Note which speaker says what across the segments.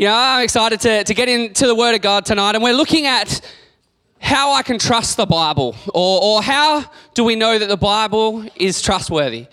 Speaker 1: You know, I'm excited to, to get into the Word of God tonight, and we're looking at how I can trust the Bible, or, or how do we know that the Bible is trustworthy.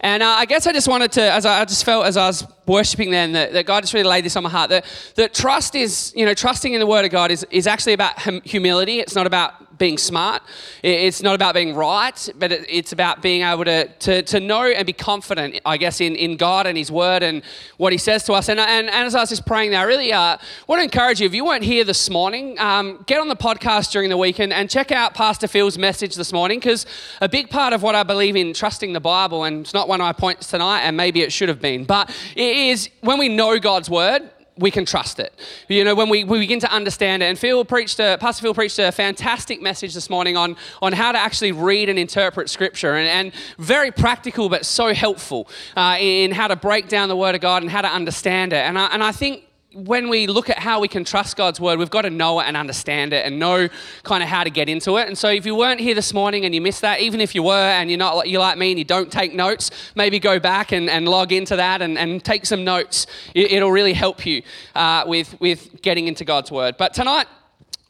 Speaker 1: And uh, I guess I just wanted to, as I, I, just felt as I was worshiping then, that, that, God just really laid this on my heart, that, that trust is, you know, trusting in the Word of God is, is actually about hum- humility. It's not about being smart. It's not about being right, but it's about being able to, to, to know and be confident, I guess, in, in God and His Word and what He says to us. And, and, and as I was just praying there, I really uh, want to encourage you, if you weren't here this morning, um, get on the podcast during the weekend and check out Pastor Phil's message this morning because a big part of what I believe in trusting the Bible, and it's not one of my points tonight, and maybe it should have been, but it is when we know God's Word, we can trust it. You know, when we, we begin to understand it. And Phil preached a, Pastor Phil preached a fantastic message this morning on, on how to actually read and interpret Scripture, and, and very practical but so helpful uh, in how to break down the Word of God and how to understand it. And I, and I think when we look at how we can trust God's word, we've got to know it and understand it and know kind of how to get into it. And so, if you weren't here this morning and you missed that, even if you were and you're not you like me and you don't take notes, maybe go back and, and log into that and, and take some notes. It, will really help you uh, with with getting into God's word. But tonight,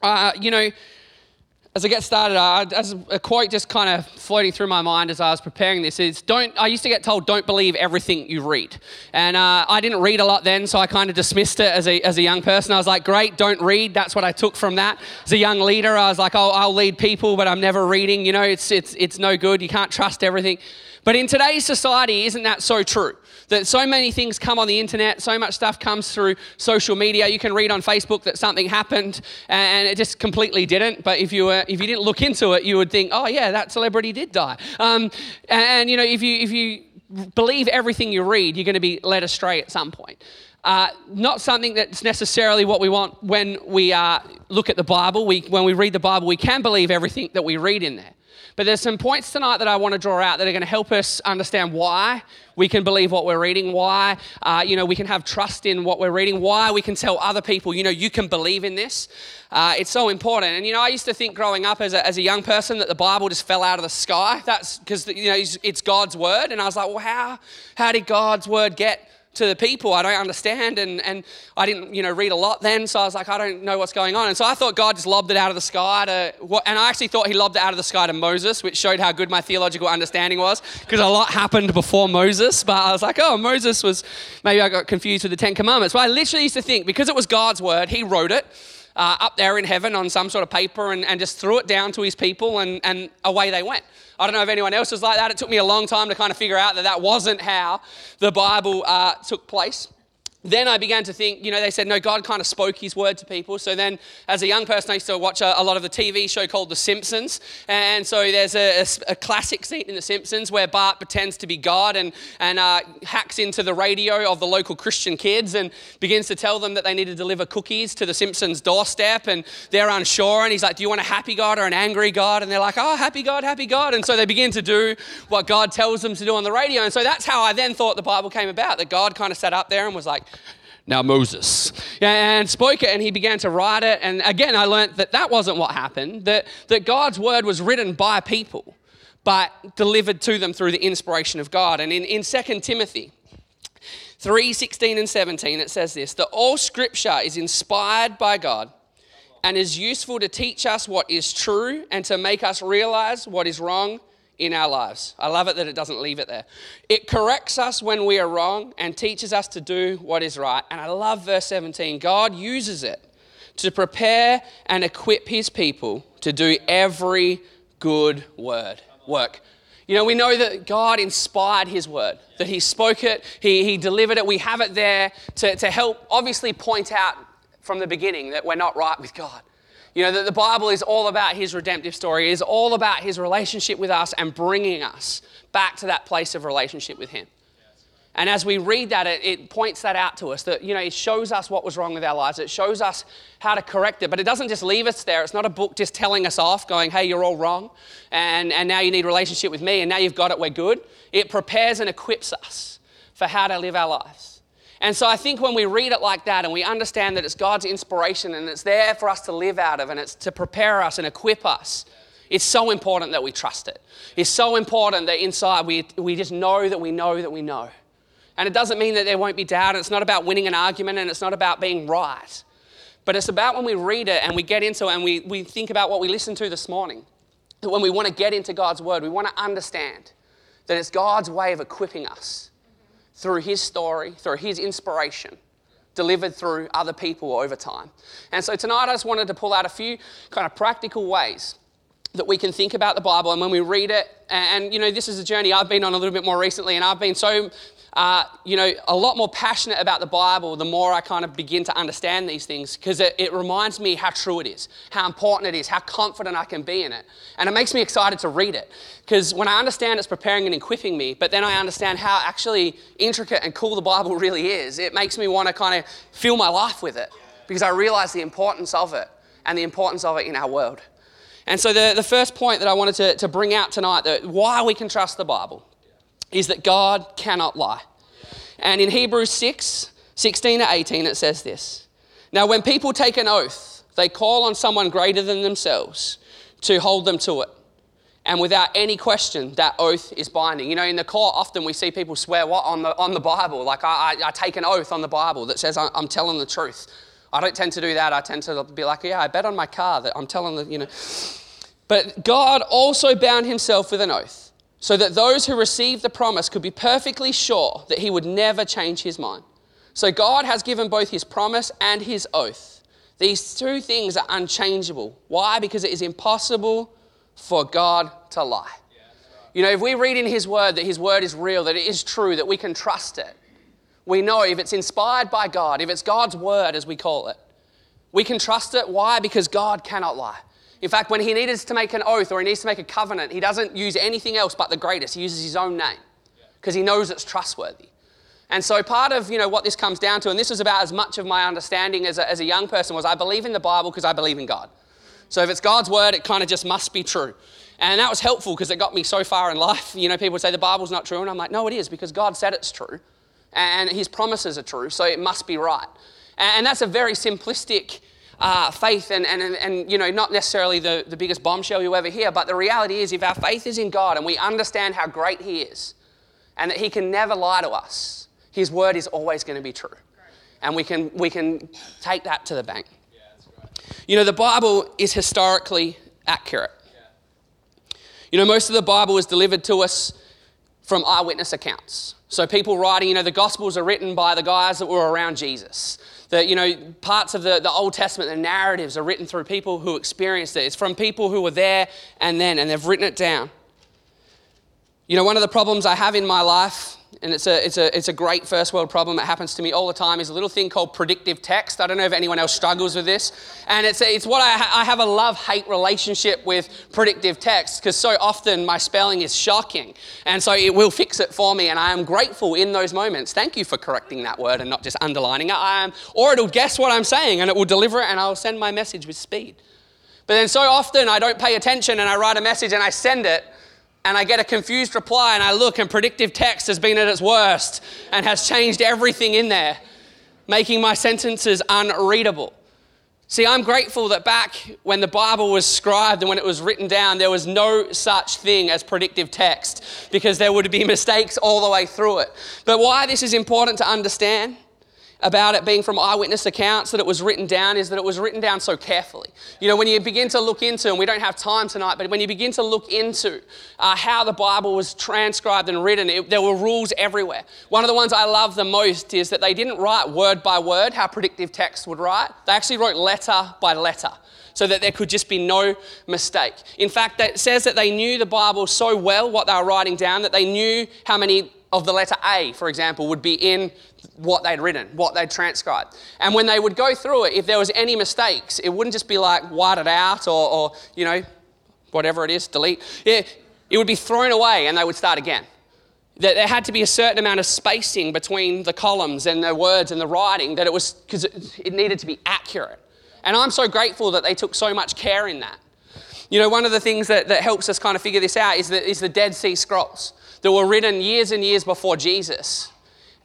Speaker 1: uh, you know as I get started, uh, as a quote just kind of floating through my mind as I was preparing this is, don't, I used to get told, don't believe everything you read. And uh, I didn't read a lot then, so I kind of dismissed it as a, as a young person. I was like, great, don't read. That's what I took from that. As a young leader, I was like, oh, I'll lead people, but I'm never reading. You know, it's, it's, it's no good. You can't trust everything. But in today's society, isn't that so true? That so many things come on the internet, so much stuff comes through social media. You can read on Facebook that something happened and it just completely didn't. But if you were, if you didn't look into it, you would think, oh yeah, that celebrity did die. Um, and you know, if you if you believe everything you read, you're going to be led astray at some point. Uh, not something that's necessarily what we want when we uh, look at the Bible. We, when we read the Bible, we can believe everything that we read in there. But there's some points tonight that I want to draw out that are going to help us understand why we can believe what we're reading, why uh, you know we can have trust in what we're reading, why we can tell other people, you know, you can believe in this. Uh, it's so important. And you know, I used to think growing up as a, as a young person that the Bible just fell out of the sky. That's because you know it's God's word, and I was like, well, how how did God's word get to the people. I don't understand. And, and I didn't, you know, read a lot then. So I was like, I don't know what's going on. And so I thought God just lobbed it out of the sky to, what and I actually thought he lobbed it out of the sky to Moses, which showed how good my theological understanding was because a lot happened before Moses. But I was like, oh, Moses was, maybe I got confused with the Ten Commandments. But I literally used to think because it was God's word, he wrote it. Uh, up there in heaven on some sort of paper and, and just threw it down to his people and, and away they went. I don't know if anyone else was like that. It took me a long time to kind of figure out that that wasn't how the Bible uh, took place then I began to think, you know, they said, no, God kind of spoke his word to people. So then, as a young person, I used to watch a, a lot of the TV show called The Simpsons. And so there's a, a, a classic scene in The Simpsons where Bart pretends to be God and, and uh, hacks into the radio of the local Christian kids and begins to tell them that they need to deliver cookies to The Simpsons' doorstep. And they're unsure. And he's like, do you want a happy God or an angry God? And they're like, oh, happy God, happy God. And so they begin to do what God tells them to do on the radio. And so that's how I then thought the Bible came about, that God kind of sat up there and was like, now Moses. And spoke it and he began to write it. And again, I learned that that wasn't what happened, that, that God's word was written by people, but delivered to them through the inspiration of God. And in, in 2 Timothy 3 16 and 17, it says this that all scripture is inspired by God and is useful to teach us what is true and to make us realize what is wrong in our lives. I love it that it doesn't leave it there. It corrects us when we are wrong and teaches us to do what is right. And I love verse 17. God uses it to prepare and equip his people to do every good word work. You know, we know that God inspired his word, that he spoke it, he, he delivered it. We have it there to, to help obviously point out from the beginning that we're not right with God. You know, that the Bible is all about his redemptive story, it is all about his relationship with us and bringing us back to that place of relationship with him. And as we read that, it, it, points that out to us that, you know, it shows us what was wrong with our lives. It shows us how to correct it. But it doesn't just leave us there. It's not a book just telling us off, going, hey, you're all wrong. And, and now you need relationship with me. And now you've got it, we're good. It prepares and equips us for how to live our lives. And so I think when we read it like that and we understand that it's God's inspiration and it's there for us to live out of and it's to prepare us and equip us, it's so important that we trust it. It's so important that inside we, we just know that we know that we know And it doesn't mean that there won't be doubt. It's not about winning an argument and it's not about being right. But it's about when we read it and we get into it and we, we think about what we listened to this morning. That when we want to get into God's word, we want to understand that it's God's way of equipping us through His story, through His inspiration, delivered through other people over time. And so tonight I just wanted to pull out a few kind of practical ways that we can think about the Bible and when we read it, and, you know, this is a journey I've been on a little bit more recently, and I've been so uh, you know, a lot more passionate about the Bible the more I kind of begin to understand these things because it, it, reminds me how true it is, how important it is, how confident I can be in it. And it makes me excited to read it because when I understand it's preparing and equipping me, but then I understand how actually intricate and cool the Bible really is, it makes me want to kind of fill my life with it because I realize the importance of it and the importance of it in our world. And so, the, the first point that I wanted to, to bring out tonight, that why we can trust the Bible, is that God cannot lie. And in Hebrews 6 16 to 18, it says this Now, when people take an oath, they call on someone greater than themselves to hold them to it. And without any question, that oath is binding. You know, in the court, often we see people swear what on the, on the Bible. Like, I, I, I take an oath on the Bible that says I'm telling the truth. I don't tend to do that. I tend to be like, yeah, I bet on my car that I'm telling the, you know. But God also bound himself with an oath so that those who received the promise could be perfectly sure that he would never change his mind. So God has given both his promise and his oath. These two things are unchangeable. Why? Because it is impossible for God to lie. You know, if we read in his word that his word is real, that it is true, that we can trust it, we know if it's inspired by God, if it's God's word as we call it, we can trust it. Why? Because God cannot lie. In fact, when he needs to make an oath or he needs to make a covenant, he doesn't use anything else but the greatest. He uses his own name because he knows it's trustworthy. And so part of you know what this comes down to, and this was about as much of my understanding as a, as a young person, was I believe in the Bible because I believe in God. So if it's God's word, it kind of just must be true. And that was helpful because it got me so far in life. You know, people would say the Bible's not true, and I'm like, no, it is because God said it's true, and His promises are true, so it must be right. And that's a very simplistic uh, faith and, and, and, you know, not necessarily the, the biggest bombshell you ever hear, but the reality is if our faith is in God and we understand how great He is and that He can never lie to us, His word is always going to be true. And we can, we can take that to the bank. You know, the Bible is historically accurate. You know, most of the Bible is delivered to us from eyewitness accounts. So people writing, you know, the Gospels are written by the guys that were around Jesus. The, you know, parts of the, the Old Testament, the narratives are written through people who experienced it. It's from people who were there and then, and they've written it down. You know, one of the problems I have in my life and it's a, it's, a, it's a great first world problem. It happens to me all the time. Is a little thing called predictive text. I don't know if anyone else struggles with this. And it's, it's what I, ha- I have a love hate relationship with predictive text because so often my spelling is shocking. And so it will fix it for me. And I am grateful in those moments. Thank you for correcting that word and not just underlining it. I am, or it'll guess what I'm saying and it will deliver it and I'll send my message with speed. But then so often I don't pay attention and I write a message and I send it and I get a confused reply, and I look, and predictive text has been at its worst and has changed everything in there, making my sentences unreadable. See, I'm grateful that back when the Bible was scribed and when it was written down, there was no such thing as predictive text because there would be mistakes all the way through it. But why this is important to understand about it being from eyewitness accounts that it was written down is that it was written down so carefully. You know, when you begin to look into, and we don't have time tonight, but when you begin to look into uh, how the Bible was transcribed and written, it, there were rules everywhere. One of the ones I love the most is that they didn't write word by word how predictive text would write, they actually wrote letter by letter so that there could just be no mistake. In fact, it says that they knew the Bible so well, what they were writing down, that they knew how many of the letter A, for example, would be in what they'd written, what they'd transcribed. And when they would go through it, if there was any mistakes, it wouldn't just be like whited out or, or you know, whatever it is, delete. Yeah, it would be thrown away and they would start again. There had to be a certain amount of spacing between the columns and the words and the writing that it was because it needed to be accurate. And I'm so grateful that they took so much care in that. You know, one of the things that, that helps us kind of figure this out is the, is the Dead Sea Scrolls that were written years and years before Jesus.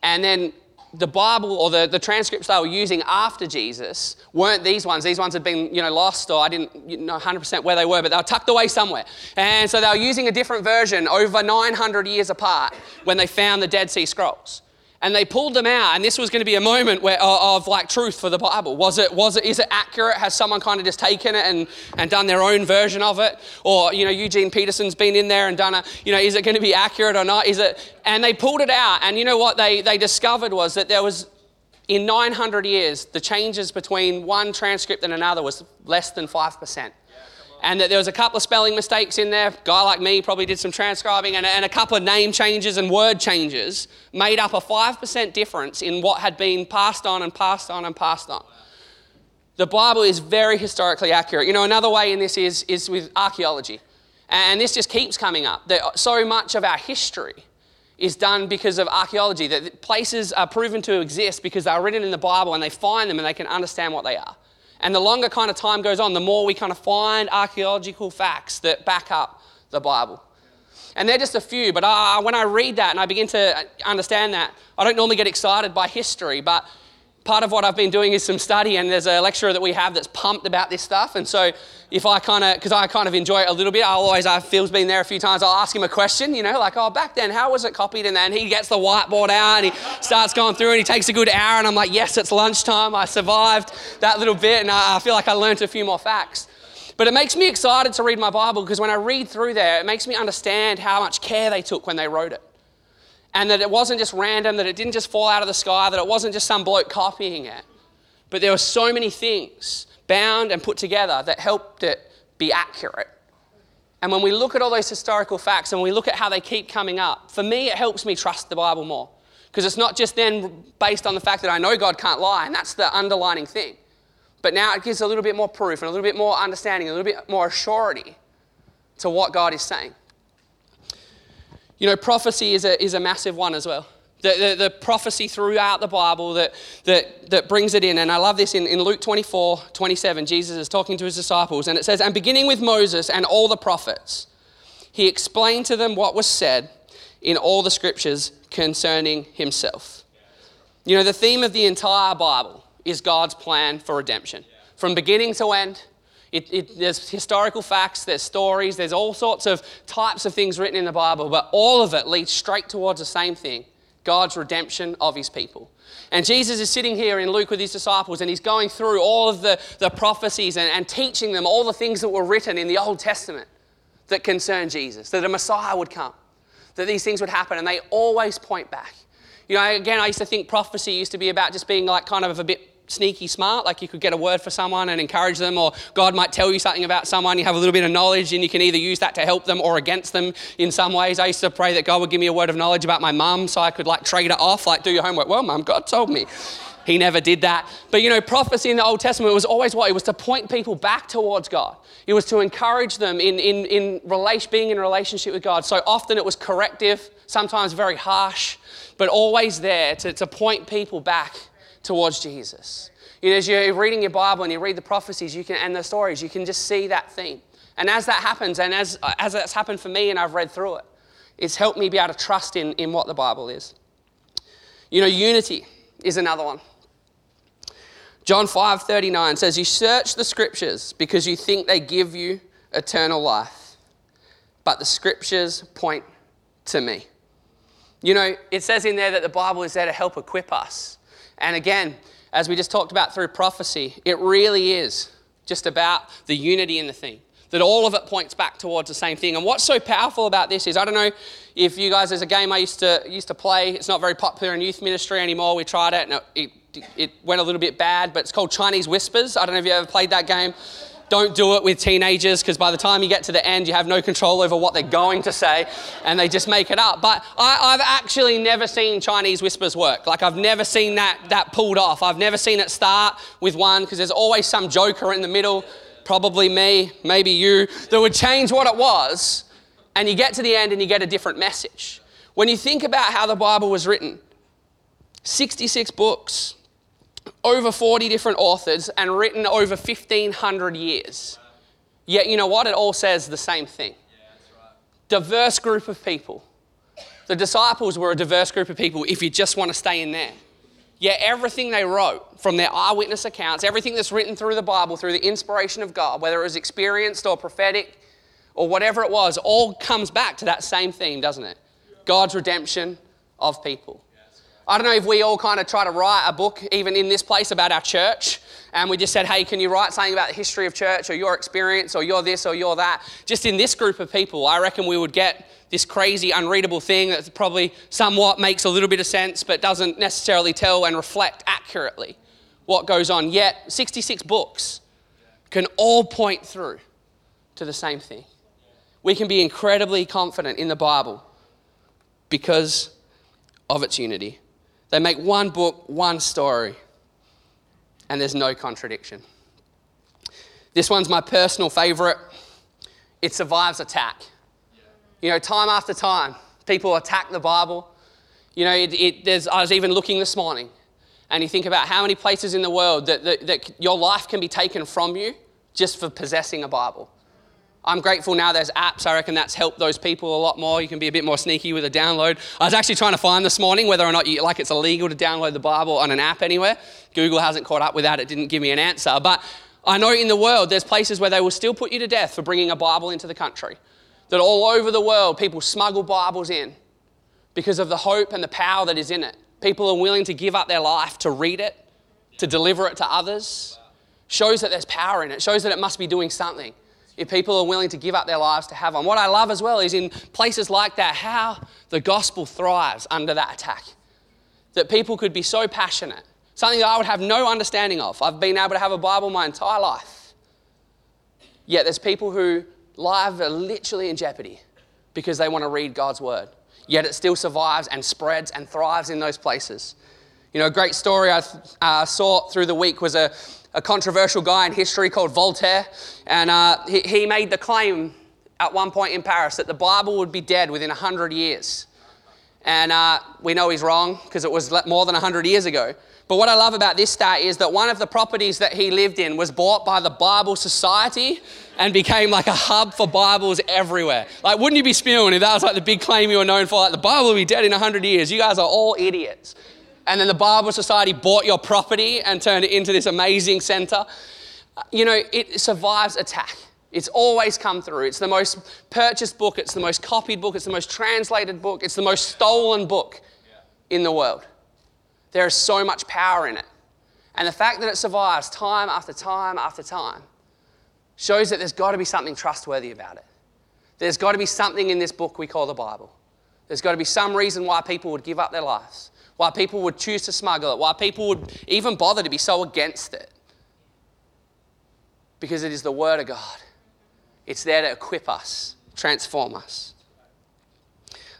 Speaker 1: And then the Bible or the, the transcripts they were using after Jesus weren't these ones. These ones had been, you know, lost or I didn't know 100% where they were, but they were tucked away somewhere. And so they were using a different version over 900 years apart when they found the Dead Sea Scrolls. And they pulled them out and this was going to be a moment where, of, like truth for the bible. Was it was it is it accurate? Has someone kind of just taken it and, and done their own version of it? Or you know eugene peterson's been in there and done a you know is it going to be accurate or not? Is it and they pulled it out and you know what they they discovered was that there was in 900 years the changes between one transcript and another was less than 5% and that there was a couple of spelling mistakes in there. Guy like me probably did some transcribing, and, and a couple of name changes and word changes made up a 5% difference in what had been passed on and passed on and passed on. The Bible is very historically accurate. You know, another way in this is, is with archaeology. And this just keeps coming up. That so much of our history is done because of archaeology, that places are proven to exist because they're written in the Bible and they find them and they can understand what they are. And the longer kind of time goes on, the more we kind of find archaeological facts that back up the Bible. And they're just a few, but uh, when I read that and I begin to understand that, I don't normally get excited by history, but part of what I've been doing is some study, and there's a lecturer that we have that's pumped about this stuff. And so, if I kind of, because I kind of enjoy it a little bit, I'll always, I Phil's been there a few times, I'll ask him a question, you know, like, oh, back then, how was it copied? And then he gets the whiteboard out and he starts going through and he takes a good hour, and I'm like, yes, it's lunchtime. I survived that little bit, and I feel like I learned a few more facts. But it makes me excited to read my Bible because when I read through there, it makes me understand how much care they took when they wrote it and that it wasn't just random, that it didn't just fall out of the sky, that it wasn't just some bloke copying it. But there were so many things bound and put together that helped it be accurate. And when we look at all those historical facts and we look at how they keep coming up, for me, it helps me trust the Bible more. Because it's not just then based on the fact that I know God can't lie, and that's the underlining thing. But now it gives a little bit more proof and a little bit more understanding, a little bit more surety to what God is saying. You know, prophecy is a, is a massive one as well. The, the, the, prophecy throughout the Bible that, that, that brings it in. And I love this in, in Luke 24 27. Jesus is talking to his disciples, and it says, And beginning with Moses and all the prophets, he explained to them what was said in all the scriptures concerning himself. You know, the theme of the entire Bible is God's plan for redemption. From beginning to end, it, it, there's historical facts, there's stories, there's all sorts of types of things written in the Bible, but all of it leads straight towards the same thing God's redemption of his people. And Jesus is sitting here in Luke with his disciples and he's going through all of the, the prophecies and, and teaching them all the things that were written in the Old Testament that concern Jesus, that a Messiah would come, that these things would happen, and they always point back. You know, again, I used to think prophecy used to be about just being like kind of a bit sneaky smart, like you could get a word for someone and encourage them, or God might tell you something about someone, you have a little bit of knowledge, and you can either use that to help them or against them in some ways. I used to pray that God would give me a word of knowledge about my mum so I could like trade it off, like do your homework. Well, mum, God told me. He never did that. But you know, prophecy in the Old Testament was always what? It was to point people back towards God. It was to encourage them in, in, in relation, being in relationship with God. So often it was corrective, sometimes very harsh, but always there to, to point people back towards Jesus. You know, as you're reading your Bible and you read the prophecies you can, and the stories, you can just see that theme. And as that happens, and as, as that's happened for me and I've read through it, it's helped me be able to trust in, in what the Bible is. You know, unity is another one. John 5 39 says, You search the scriptures because you think they give you eternal life, but the scriptures point to me. You know, it says in there that the Bible is there to help equip us. And again, as we just talked about through prophecy, it really is just about the unity in the thing. That all of it points back towards the same thing. And what's so powerful about this is I don't know if you guys, there's a game I used to used to play. It's not very popular in youth ministry anymore. We tried it and it, it went a little bit bad, but it's called Chinese Whispers. I don't know if you ever played that game. Don't do it with teenagers because by the time you get to the end, you have no control over what they're going to say and they just make it up. But I, have actually never seen Chinese whispers work. Like, I've never seen that, that pulled off. I've never seen it start with one because there's always some joker in the middle, probably me, maybe you, that would change what it was. And you get to the end and you get a different message. When you think about how the Bible was written, 66 books, over 40 different authors and written over 1,500 years. Yet, you know what? It all says the same thing. Diverse group of people. The disciples were a diverse group of people if you just want to stay in there. Yet, everything they wrote from their eyewitness accounts, everything that's written through the Bible, through the inspiration of God, whether it was experienced or prophetic or whatever it was, all comes back to that same theme, doesn't it? God's redemption of people. I don't know if we all kind of try to write a book, even in this place, about our church. And we just said, hey, can you write something about the history of church or your experience or you're this or you're that? Just in this group of people, I reckon we would get this crazy, unreadable thing that probably somewhat makes a little bit of sense but doesn't necessarily tell and reflect accurately what goes on. Yet, 66 books can all point through to the same thing. We can be incredibly confident in the Bible because of its unity. They make one book, one story, and there's no contradiction. This one's my personal favorite. It survives attack. You know, time after time, people attack the Bible. You know, it, it, I was even looking this morning, and you think about how many places in the world that, that, that your life can be taken from you just for possessing a Bible. I'm grateful now there's apps. I reckon that's helped those people a lot more. You can be a bit more sneaky with a download. I was actually trying to find this morning whether or not you, like it's illegal to download the Bible on an app anywhere. Google hasn't caught up with that. It didn't give me an answer. But I know in the world there's places where they will still put you to death for bringing a Bible into the country. That all over the world people smuggle Bibles in because of the hope and the power that is in it. People are willing to give up their life to read it, to deliver it to others. Shows that there's power in it. Shows that it must be doing something if people are willing to give up their lives to have one. What I love as well is in places like that, how the gospel thrives under that attack. That people could be so passionate, something that I would have no understanding of. I've been able to have a Bible my entire life. Yet there's people who lives are literally in jeopardy because they want to read God's word. Yet it still survives and spreads and thrives in those places. You know, a great story I uh, saw through the week was a, a controversial guy in history called Voltaire, and uh, he, he made the claim at one point in Paris that the Bible would be dead within 100 years. And uh, we know he's wrong because it was more than 100 years ago. But what I love about this stat is that one of the properties that he lived in was bought by the Bible Society and became like a hub for Bibles everywhere. Like, wouldn't you be spewing if that was like the big claim you were known for? Like, the Bible will be dead in 100 years. You guys are all idiots and then the Bible Society bought your property and turned it into this amazing center. You know, it survives attack. It's always come through. It's the most purchased book, it's the most copied book, it's the most translated book, it's the most stolen book in the world. There is so much power in it. And the fact that it survives time after time after time shows that there's got to be something trustworthy about it. There's got to be something in this book we call the Bible. There's got to be some reason why people would give up their lives why people would choose to smuggle it, why people would even bother to be so against it. Because it is the Word of God. It's there to equip us, transform us.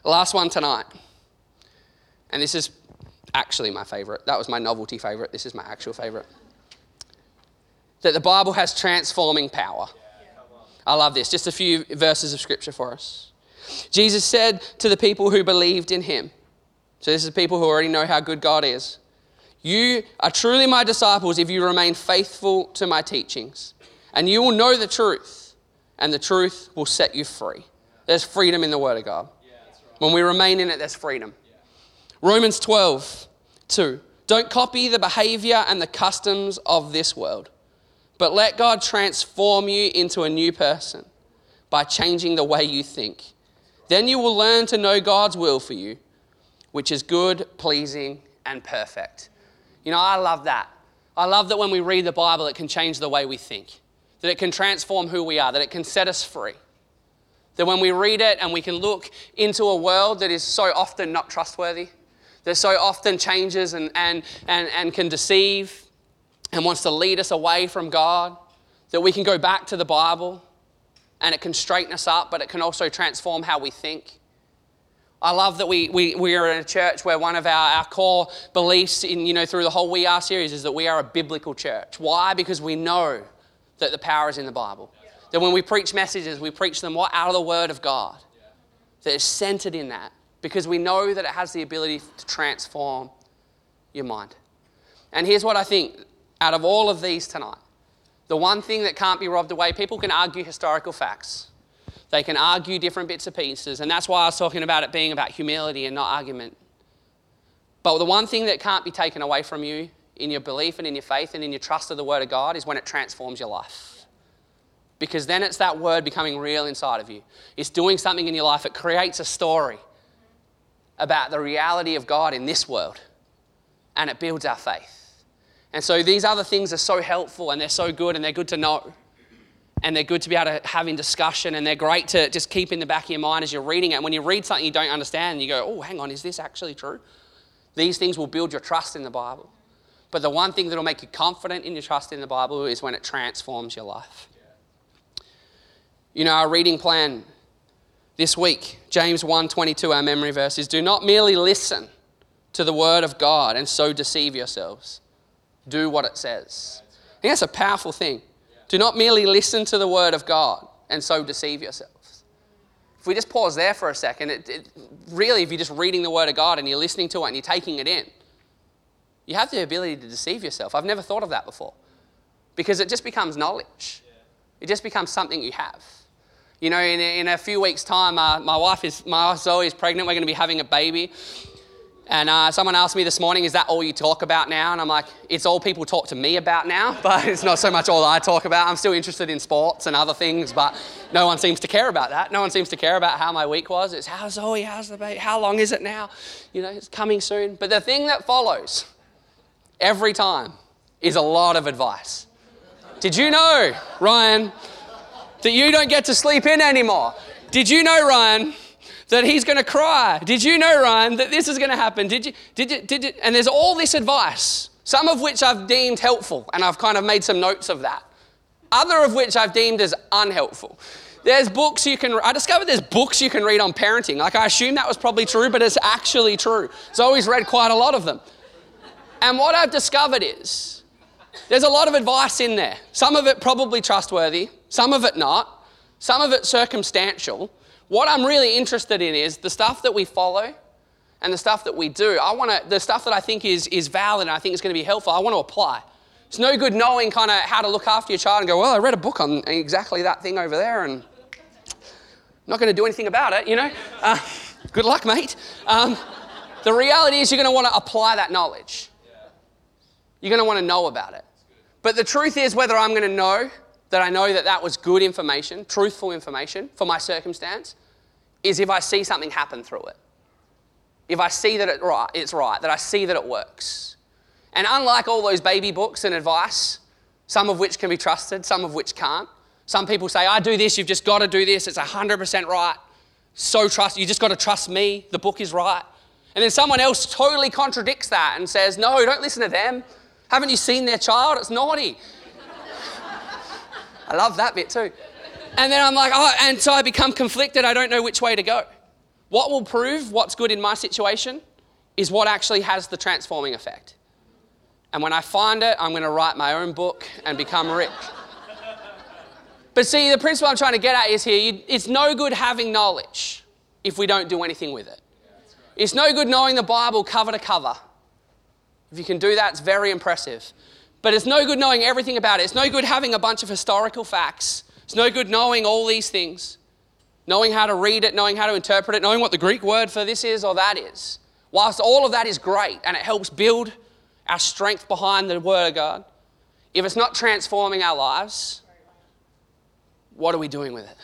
Speaker 1: Last one tonight, and this is actually my favorite. That was my novelty favorite. This is my actual favorite. That the Bible has transforming power. I love this. Just a few verses of scripture for us. Jesus said to the people who believed in him, so, this is people who already know how good God is. You are truly my disciples if you remain faithful to my teachings. And you will know the truth, and the truth will set you free. There's freedom in the Word of God. When we remain in it, there's freedom. Romans 12, 2. Don't copy the behavior and the customs of this world, but let God transform you into a new person by changing the way you think. Then you will learn to know God's will for you which is good, pleasing, and perfect. You know, I love that. I love that when we read the Bible, it can change the way we think, that it can transform who we are, that it can set us free. That when we read it and we can look into a world that is so often not trustworthy, that so often changes and, and, and, and can deceive and wants to lead us away from God, that we can go back to the Bible and it can straighten us up, but it can also transform how we think. I love that we, we, we are in a church where one of our, our core beliefs in, you know, through the whole We Are series is that we are a biblical church. Why? Because we know that the power is in the Bible. That when we preach messages, we preach them what? Out of the Word of God. That is centered in that. Because we know that it has the ability to transform your mind. And here's what I think out of all of these tonight the one thing that can't be robbed away, people can argue historical facts. They can argue different bits and pieces. And that's why I was talking about it being about humility and not argument. But the one thing that can't be taken away from you in your belief and in your faith and in your trust of the Word of God is when it transforms your life. Because then it's that Word becoming real inside of you. It's doing something in your life. It creates a story about the reality of God in this world and it builds our faith. And so these other things are so helpful and they're so good and they're good to know. And they're good to be able to have in discussion and they're great to just keep in the back of your mind as you're reading it. And when you read something you don't understand, you go, oh, hang on, is this actually true? These things will build your trust in the Bible. But the one thing that will make you confident in your trust in the Bible is when it transforms your life. You know, our reading plan this week, James 1:22, our memory verse is do not merely listen to the word of God and so deceive yourselves. Do what it says. I think that's a powerful thing. Do not merely listen to the word of God and so deceive yourselves. If we just pause there for a second, it, it, really, if you're just reading the word of God and you're listening to it and you're taking it in, you have the ability to deceive yourself. I've never thought of that before because it just becomes knowledge, it just becomes something you have. You know, in, in a few weeks' time, uh, my wife is, my wife Zoe is pregnant. We're going to be having a baby. And uh, someone asked me this morning, is that all you talk about now? And I'm like, it's all people talk to me about now, but it's not so much all I talk about. I'm still interested in sports and other things, but no one seems to care about that. No one seems to care about how my week was. It's how's Zoe, how's the baby, how long is it now? You know, it's coming soon. But the thing that follows every time is a lot of advice. Did you know, Ryan, that you don't get to sleep in anymore? Did you know, Ryan, that he's going to cry? Did you know, Ryan, that this is going to happen? Did you, did you, did you? And there's all this advice, some of which I've deemed helpful, and I've kind of made some notes of that. Other of which I've deemed as unhelpful. There's books you can, I discovered there's books you can read on parenting. Like I assume that was probably true, but it's actually true. So I always read quite a lot of them. And what I've discovered is there's a lot of advice in there. Some of it probably trustworthy, some of it not, some of it circumstantial. What I'm really interested in is the stuff that we follow and the stuff that we do. I want to, the stuff that I think is, is valid and I think is going to be helpful, I want to apply. It's no good knowing kind of how to look after your child and go, well, I read a book on exactly that thing over there and I'm not going to do anything about it, you know? Uh, good luck, mate. Um, the reality is you're going to want to apply that knowledge. You're going to want to know about it. But the truth is, whether I'm going to know that I know that that was good information, truthful information for my circumstance, is if I see something happen through it. If I see that it right, it's right, that I see that it works. And unlike all those baby books and advice, some of which can be trusted, some of which can't. Some people say, I do this, you've just got to do this, it's 100% right. So trust, you just got to trust me, the book is right. And then someone else totally contradicts that and says, No, don't listen to them. Haven't you seen their child? It's naughty. I love that bit too. And then I'm like, oh, and so I become conflicted. I don't know which way to go. What will prove what's good in my situation is what actually has the transforming effect. And when I find it, I'm going to write my own book and become rich. But see, the principle I'm trying to get at is here it's no good having knowledge if we don't do anything with it. It's no good knowing the Bible cover to cover if you can do that, it's very impressive. But it's no good knowing everything about it. It's no good having a bunch of historical facts. It's no good knowing all these things, knowing how to read it, knowing how to interpret it, knowing what the Greek word for this is or that is. Whilst all of that is great and it helps build our strength behind the Word of God, if it's not transforming our lives, what are we doing with it?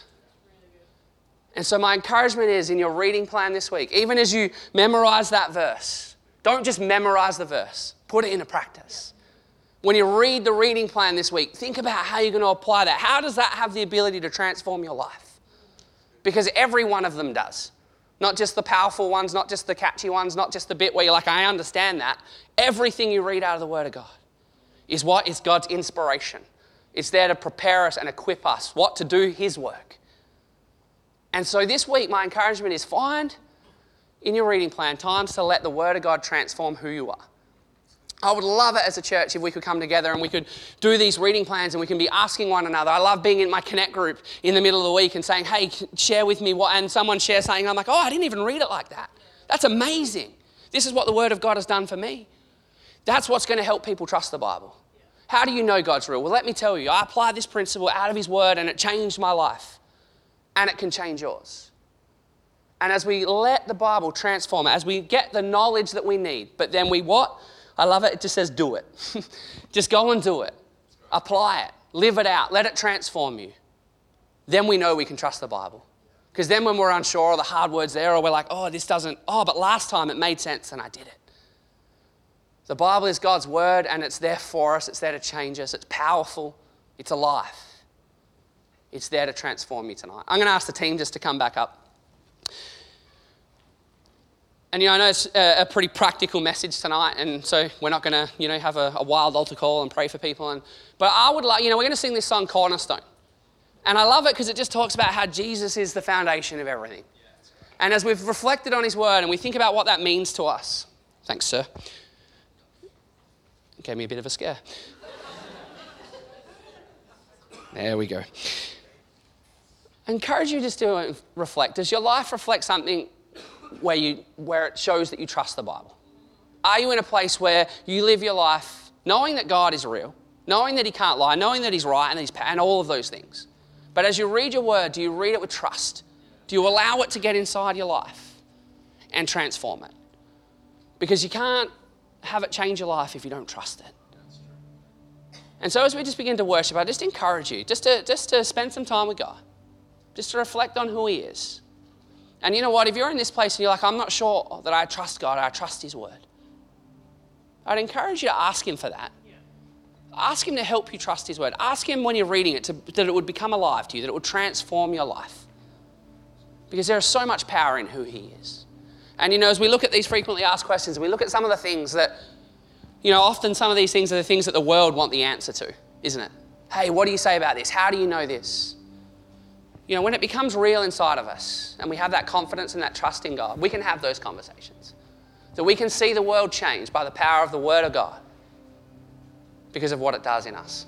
Speaker 1: And so, my encouragement is in your reading plan this week, even as you memorize that verse, don't just memorize the verse, put it into practice. When you read the reading plan this week, think about how you're going to apply that. How does that have the ability to transform your life? Because every one of them does. Not just the powerful ones, not just the catchy ones, not just the bit where you're like, I understand that. Everything you read out of the Word of God is what is God's inspiration. It's there to prepare us and equip us what to do His work. And so this week, my encouragement is find in your reading plan times to let the Word of God transform who you are. I would love it as a church if we could come together and we could do these reading plans and we can be asking one another. I love being in my connect group in the middle of the week and saying, hey, share with me what, and someone shares something. I'm like, oh, I didn't even read it like that. That's amazing. This is what the Word of God has done for me. That's what's going to help people trust the Bible. How do you know God's real? Well, let me tell you, I applied this principle out of His Word and it changed my life. And it can change yours. And as we let the Bible transform, as we get the knowledge that we need, but then we what? I love it. It just says do it. just go and do it. Apply it. Live it out. Let it transform you. Then we know we can trust the Bible. Because then when we're unsure or the hard words there, or we're like, oh, this doesn't, oh, but last time it made sense and I did it. The Bible is God's word and it's there for us, it's there to change us, it's powerful, it's alive. It's there to transform you tonight. I'm going to ask the team just to come back up. And you know, I know it's a, a pretty practical message tonight, and so we're not going to, you know, have a, a, wild altar call and pray for people. And but I would like, you know, we're going to sing this song Cornerstone, and I love it because it just talks about how Jesus is the foundation of everything. And as we've reflected on His Word and we think about what that means to us, thanks, sir. Gave me a bit of a scare. there we go. I encourage you just to reflect. Does your life reflect something where, you, where it shows that you trust the Bible? Are you in a place where you live your life knowing that God is real, knowing that He can't lie, knowing that He's right and, he's, and all of those things? But as you read your word, do you read it with trust? Do you allow it to get inside your life and transform it? Because you can't have it change your life if you don't trust it. And so as we just begin to worship, I just encourage you just to, just to spend some time with God, just to reflect on who He is. And you know what? If you're in this place and you're like, I'm not sure that I trust God, I trust His word, I'd encourage you to ask Him for that. Ask Him to help you trust His word. Ask Him when you're reading it to, that it would become alive to you, that it would transform your life. Because there is so much power in who He is. And you know, as we look at these frequently asked questions, we look at some of the things that, you know, often some of these things are the things that the world want the answer to, isn't it? Hey, what do you say about this? How do you know this? You know, when it becomes real inside of us and we have that confidence and that trust in God, we can have those conversations. That we can see the world change by the power of the Word of God because of what it does in us.